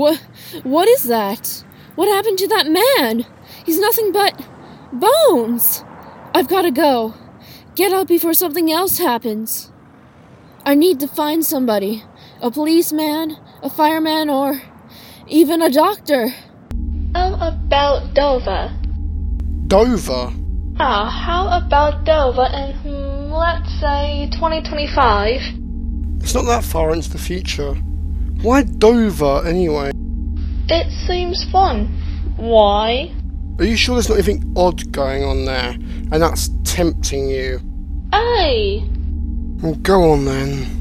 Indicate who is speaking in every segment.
Speaker 1: What? What is that? What happened to that man? He's nothing but bones. I've got to go. Get out before something else happens. I need to find somebody a policeman, a fireman, or even a doctor.
Speaker 2: How about Dover?
Speaker 3: Dover?
Speaker 2: Ah, how about Dover in, hmm, let's say, 2025?
Speaker 3: It's not that far into the future. Why Dover anyway?
Speaker 2: It seems fun. Why?
Speaker 3: Are you sure there's not anything odd going on there? And that's tempting you?
Speaker 2: Hey!
Speaker 3: Well, go on then.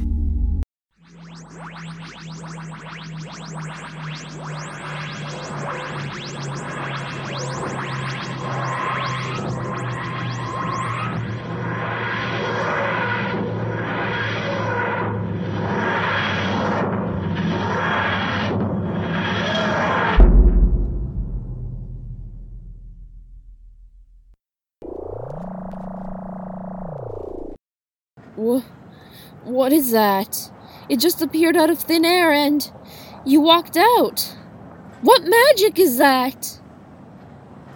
Speaker 1: What is that? It just appeared out of thin air and you walked out. What magic is that?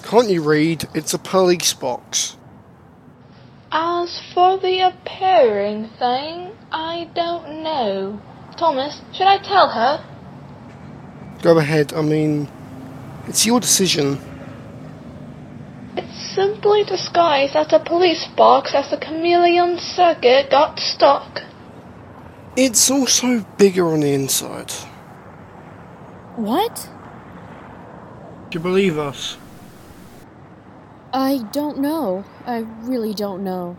Speaker 3: Can't you read? It's a police box.
Speaker 2: As for the appearing thing, I don't know. Thomas, should I tell her?
Speaker 3: Go ahead, I mean, it's your decision.
Speaker 2: It's simply disguised as a police box as the chameleon circuit got stuck.
Speaker 3: It's also bigger on the inside.
Speaker 1: What?
Speaker 3: Do you believe us?
Speaker 1: I don't know. I really don't know.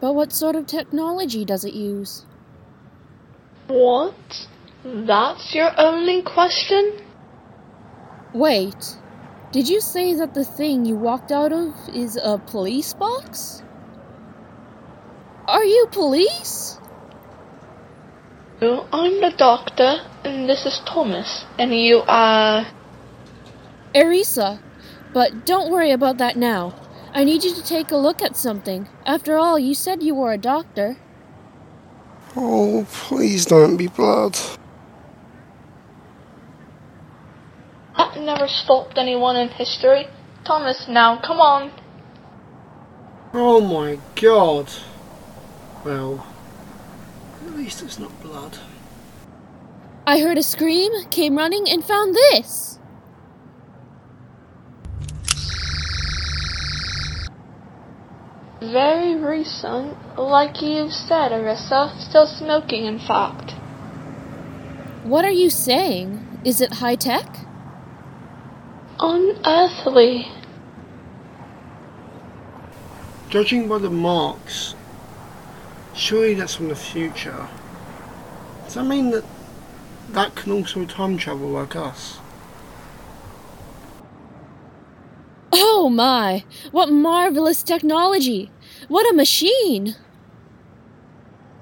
Speaker 1: But what sort of technology does it use?
Speaker 2: What? That's your only question?
Speaker 1: Wait, did you say that the thing you walked out of is a police box? Are you police?
Speaker 2: No, I'm the doctor, and this is Thomas, and you are.
Speaker 1: Erisa. But don't worry about that now. I need you to take a look at something. After all, you said you were a doctor.
Speaker 3: Oh, please don't be blood.
Speaker 2: That never stopped anyone in history. Thomas, now, come on.
Speaker 3: Oh my god. Well, at least it's not blood.
Speaker 1: I heard a scream, came running, and found this.
Speaker 2: Very recent, like you've said, Arissa. Still smoking, in fact.
Speaker 1: What are you saying? Is it high tech?
Speaker 2: Unearthly.
Speaker 3: Judging by the marks, surely that's from the future. Does that mean that that can also time travel like us?
Speaker 1: Oh my! What marvelous technology! What a machine!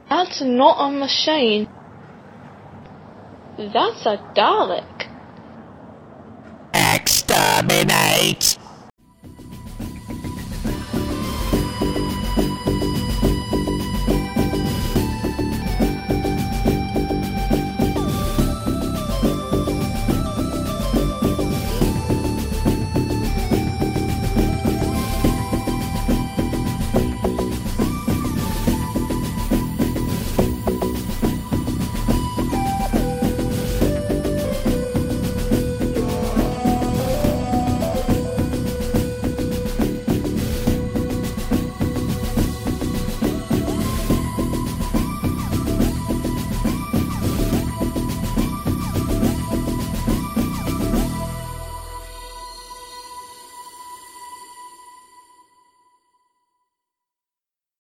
Speaker 2: That's not a machine. That's a Dalek.
Speaker 4: Exterminate!